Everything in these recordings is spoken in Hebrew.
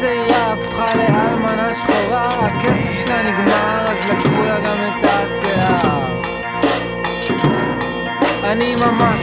צעירה הפכה לאלמנה שחורה, הכסף שלה נגמר, אז לקחו לה גם את השיער. אני ממש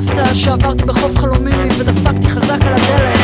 כשעזבת שעברתי ברחוב חלומי ודפקתי חזק על הדלת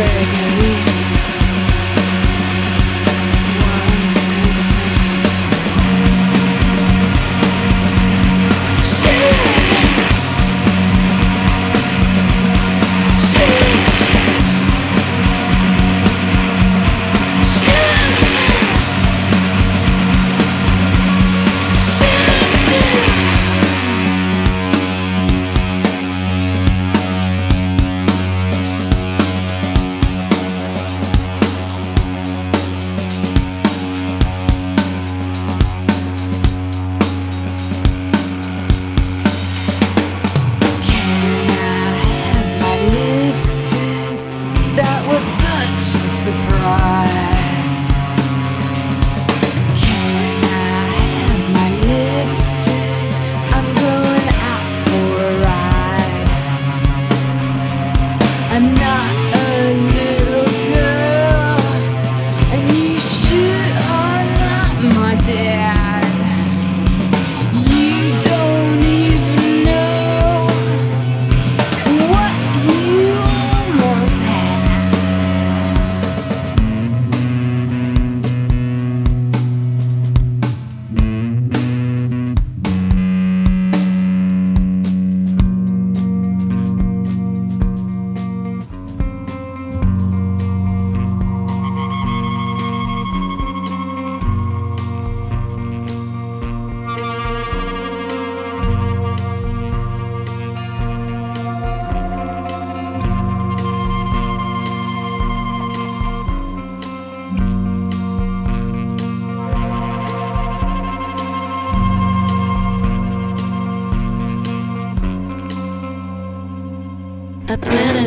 Christmas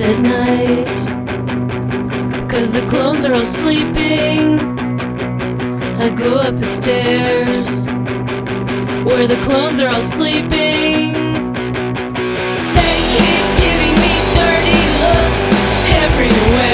at night. Cause the clones are all sleeping. I go up the stairs where the clones are all sleeping. They keep giving me dirty looks everywhere.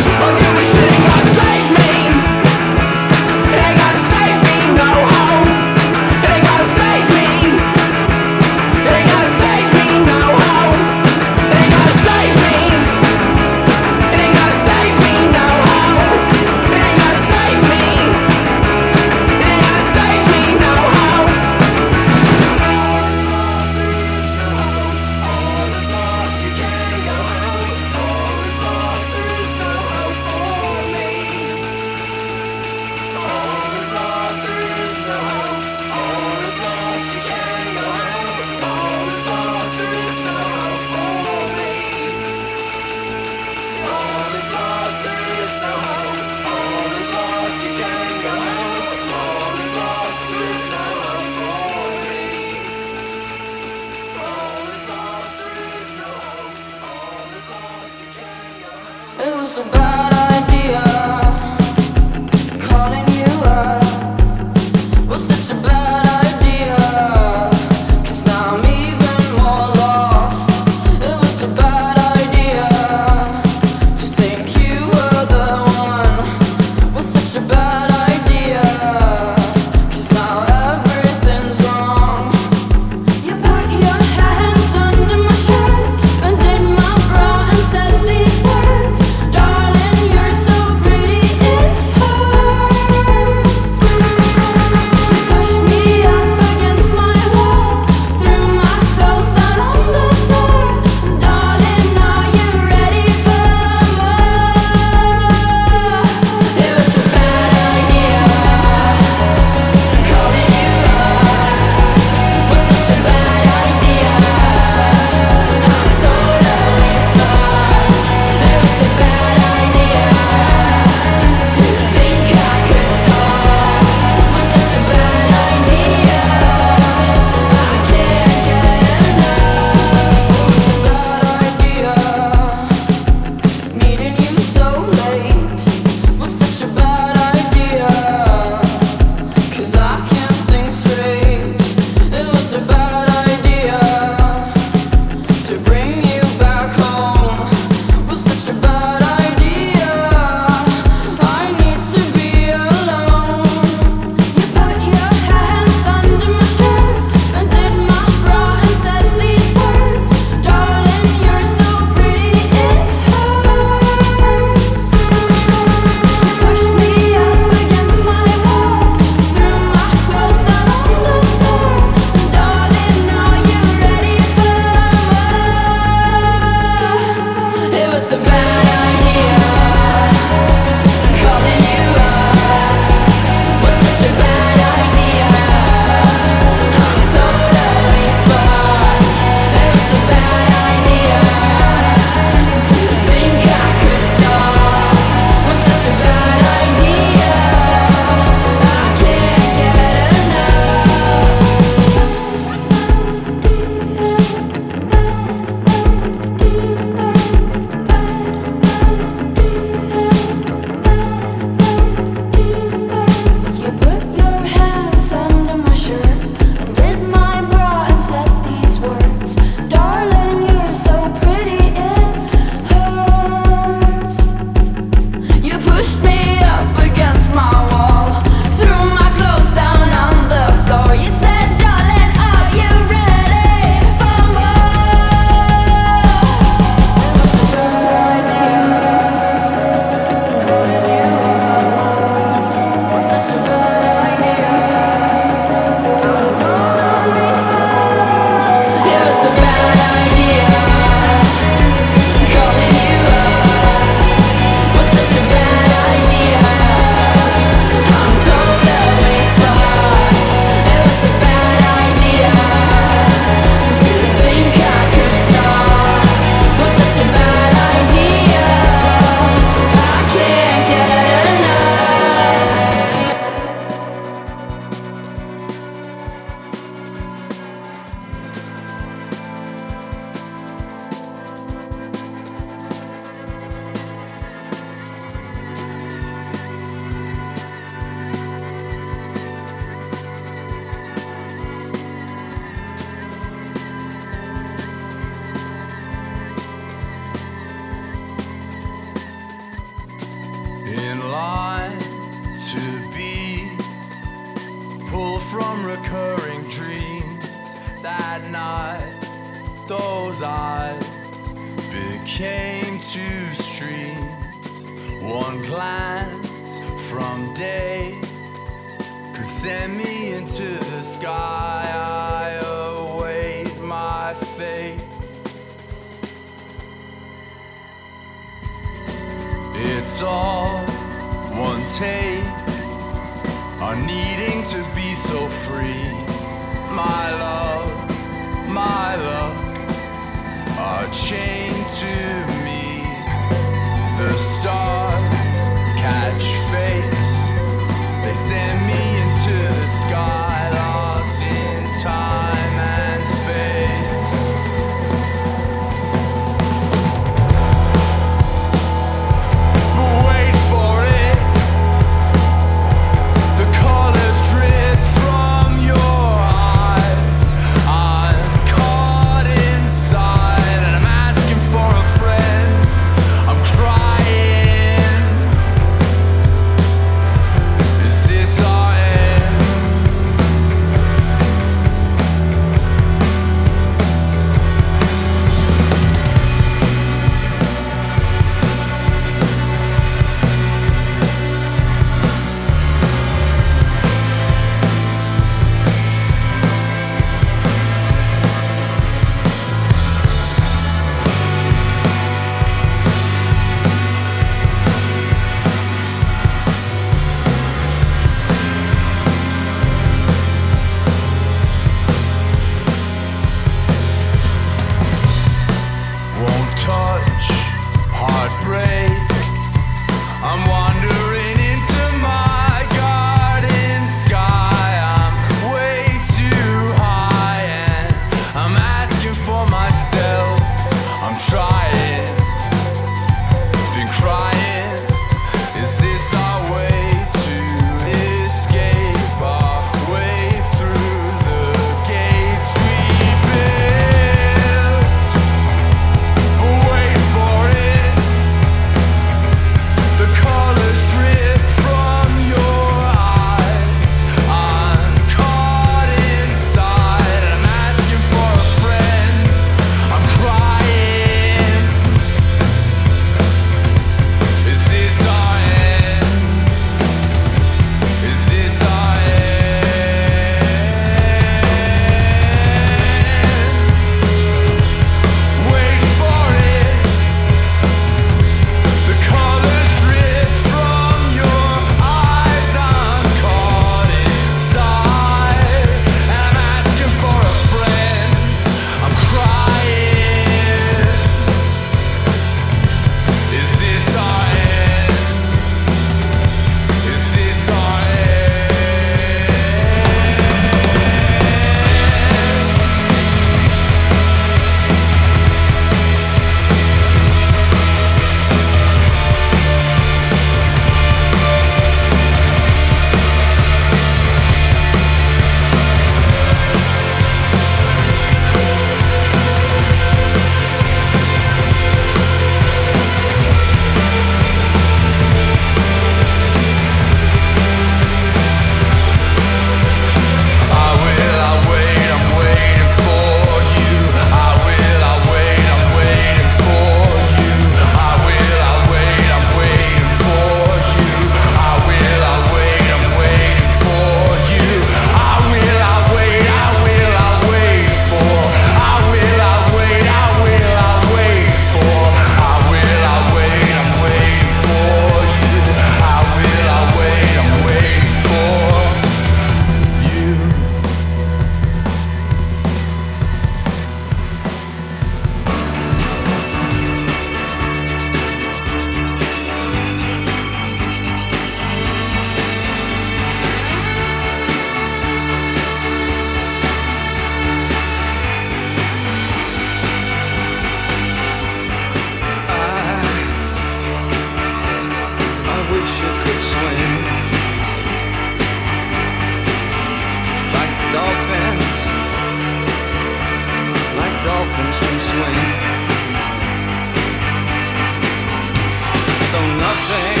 Though nothing,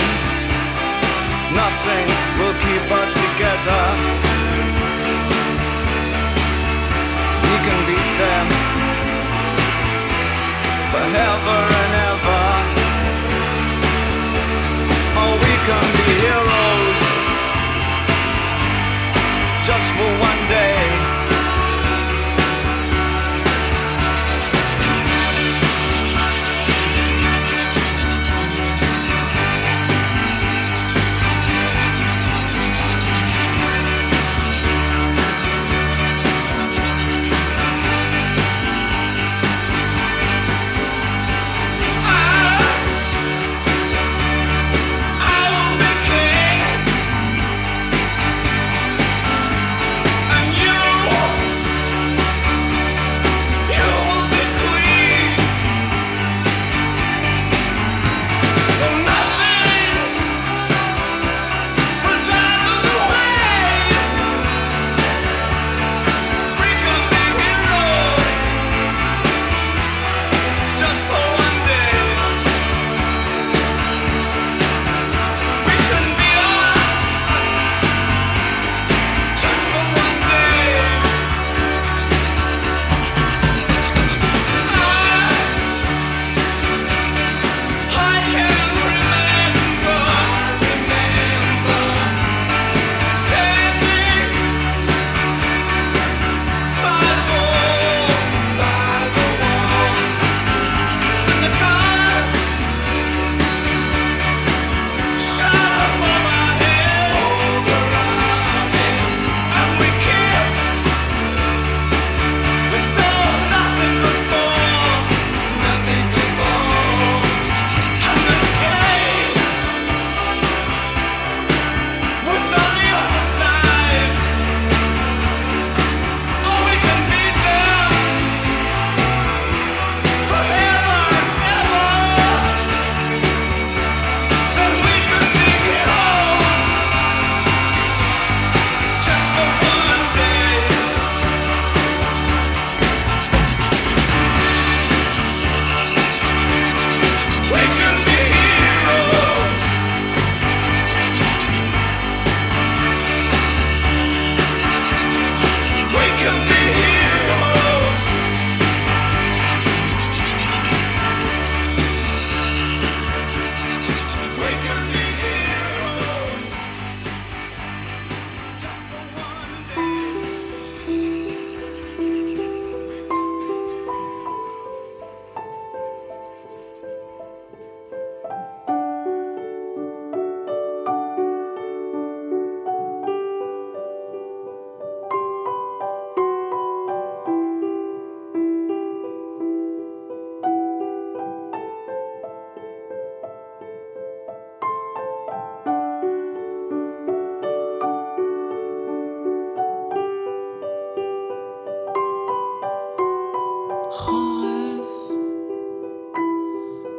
nothing will keep us together. We can beat them forever and ever. Oh, we can be heroes just for one.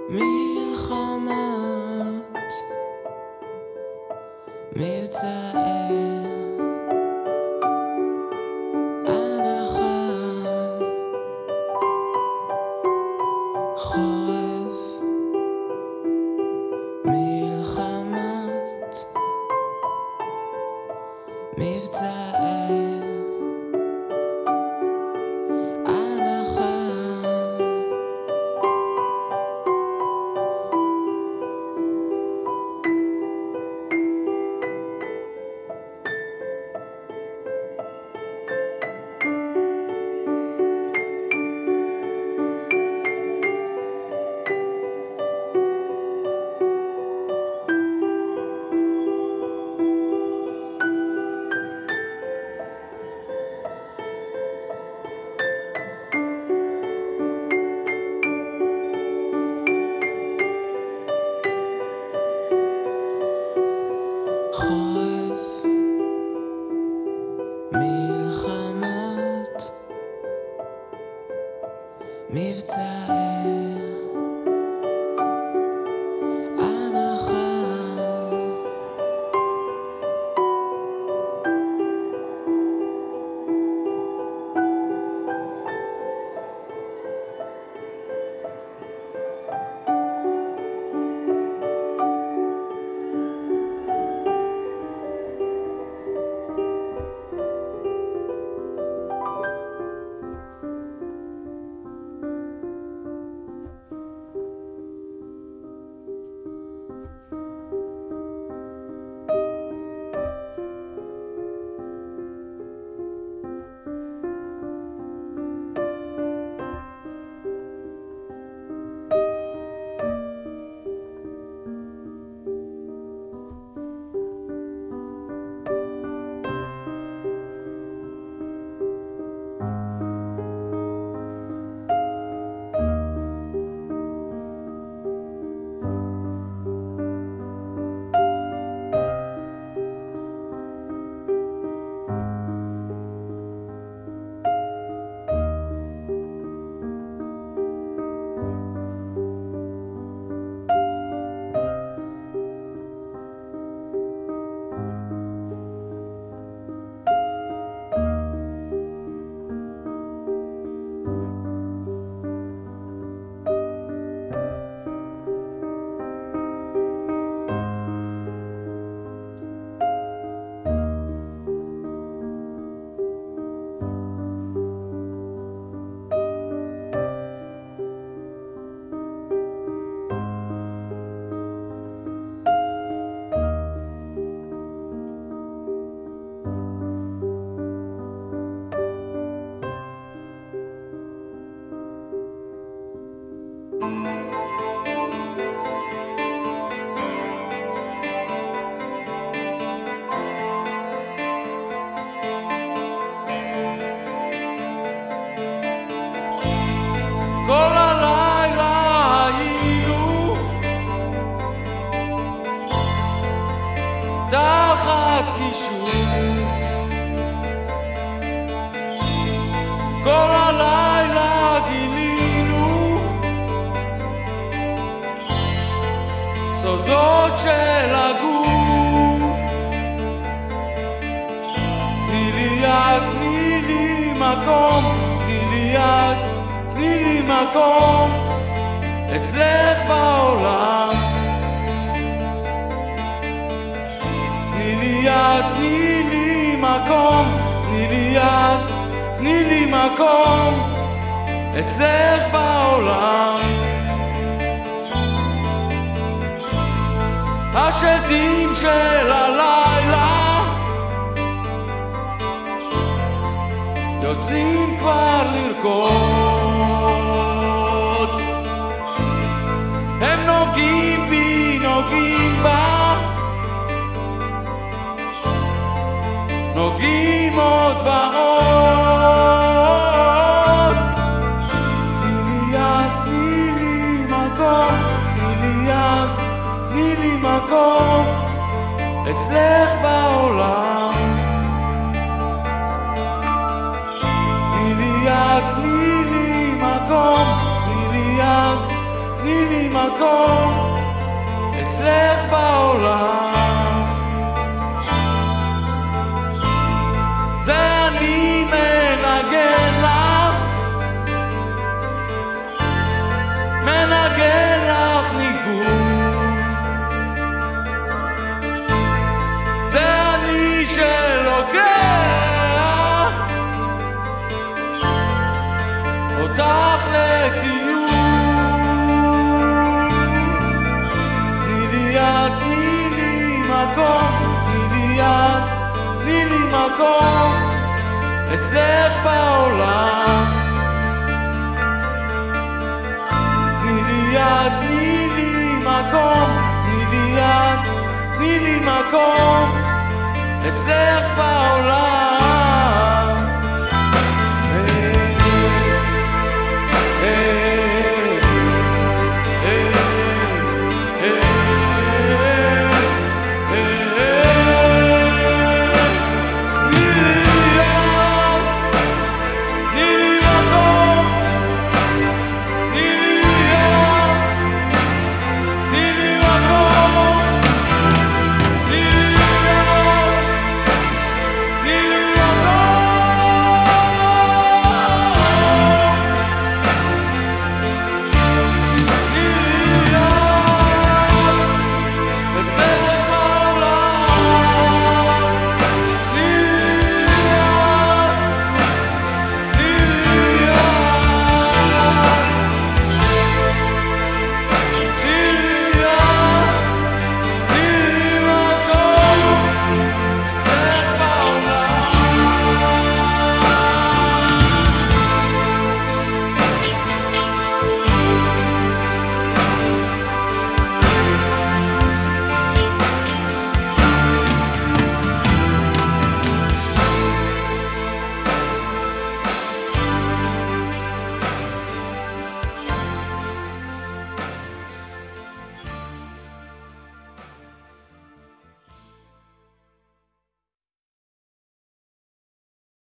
מלחמות מבצעי מקום, תני לי יד, תני לי מקום אצלך בעולם. תני לי יד, תני לי מקום, תני לי יד, תני לי מקום אצלך בעולם. השדים של הלילה יוצאים כבר לרקוד. הם נוגעים בי, נוגעים בה. נוגעים עוד ועוד. תני לי יד, תני לי מקום תני לי יד, תני לי מקום. אצלך בעולם מקום, תני לי יד, תני לי מקום אצלך בעולם. זה אני מנגן לך, מנגן לך ניגון. זה אני שלוקח אותך מקום, תני לי יד, תני לי מקום אצלך בעולם. תני לי יד, תני לי מקום, תני לי יד, תני לי מקום אצלך בעולם.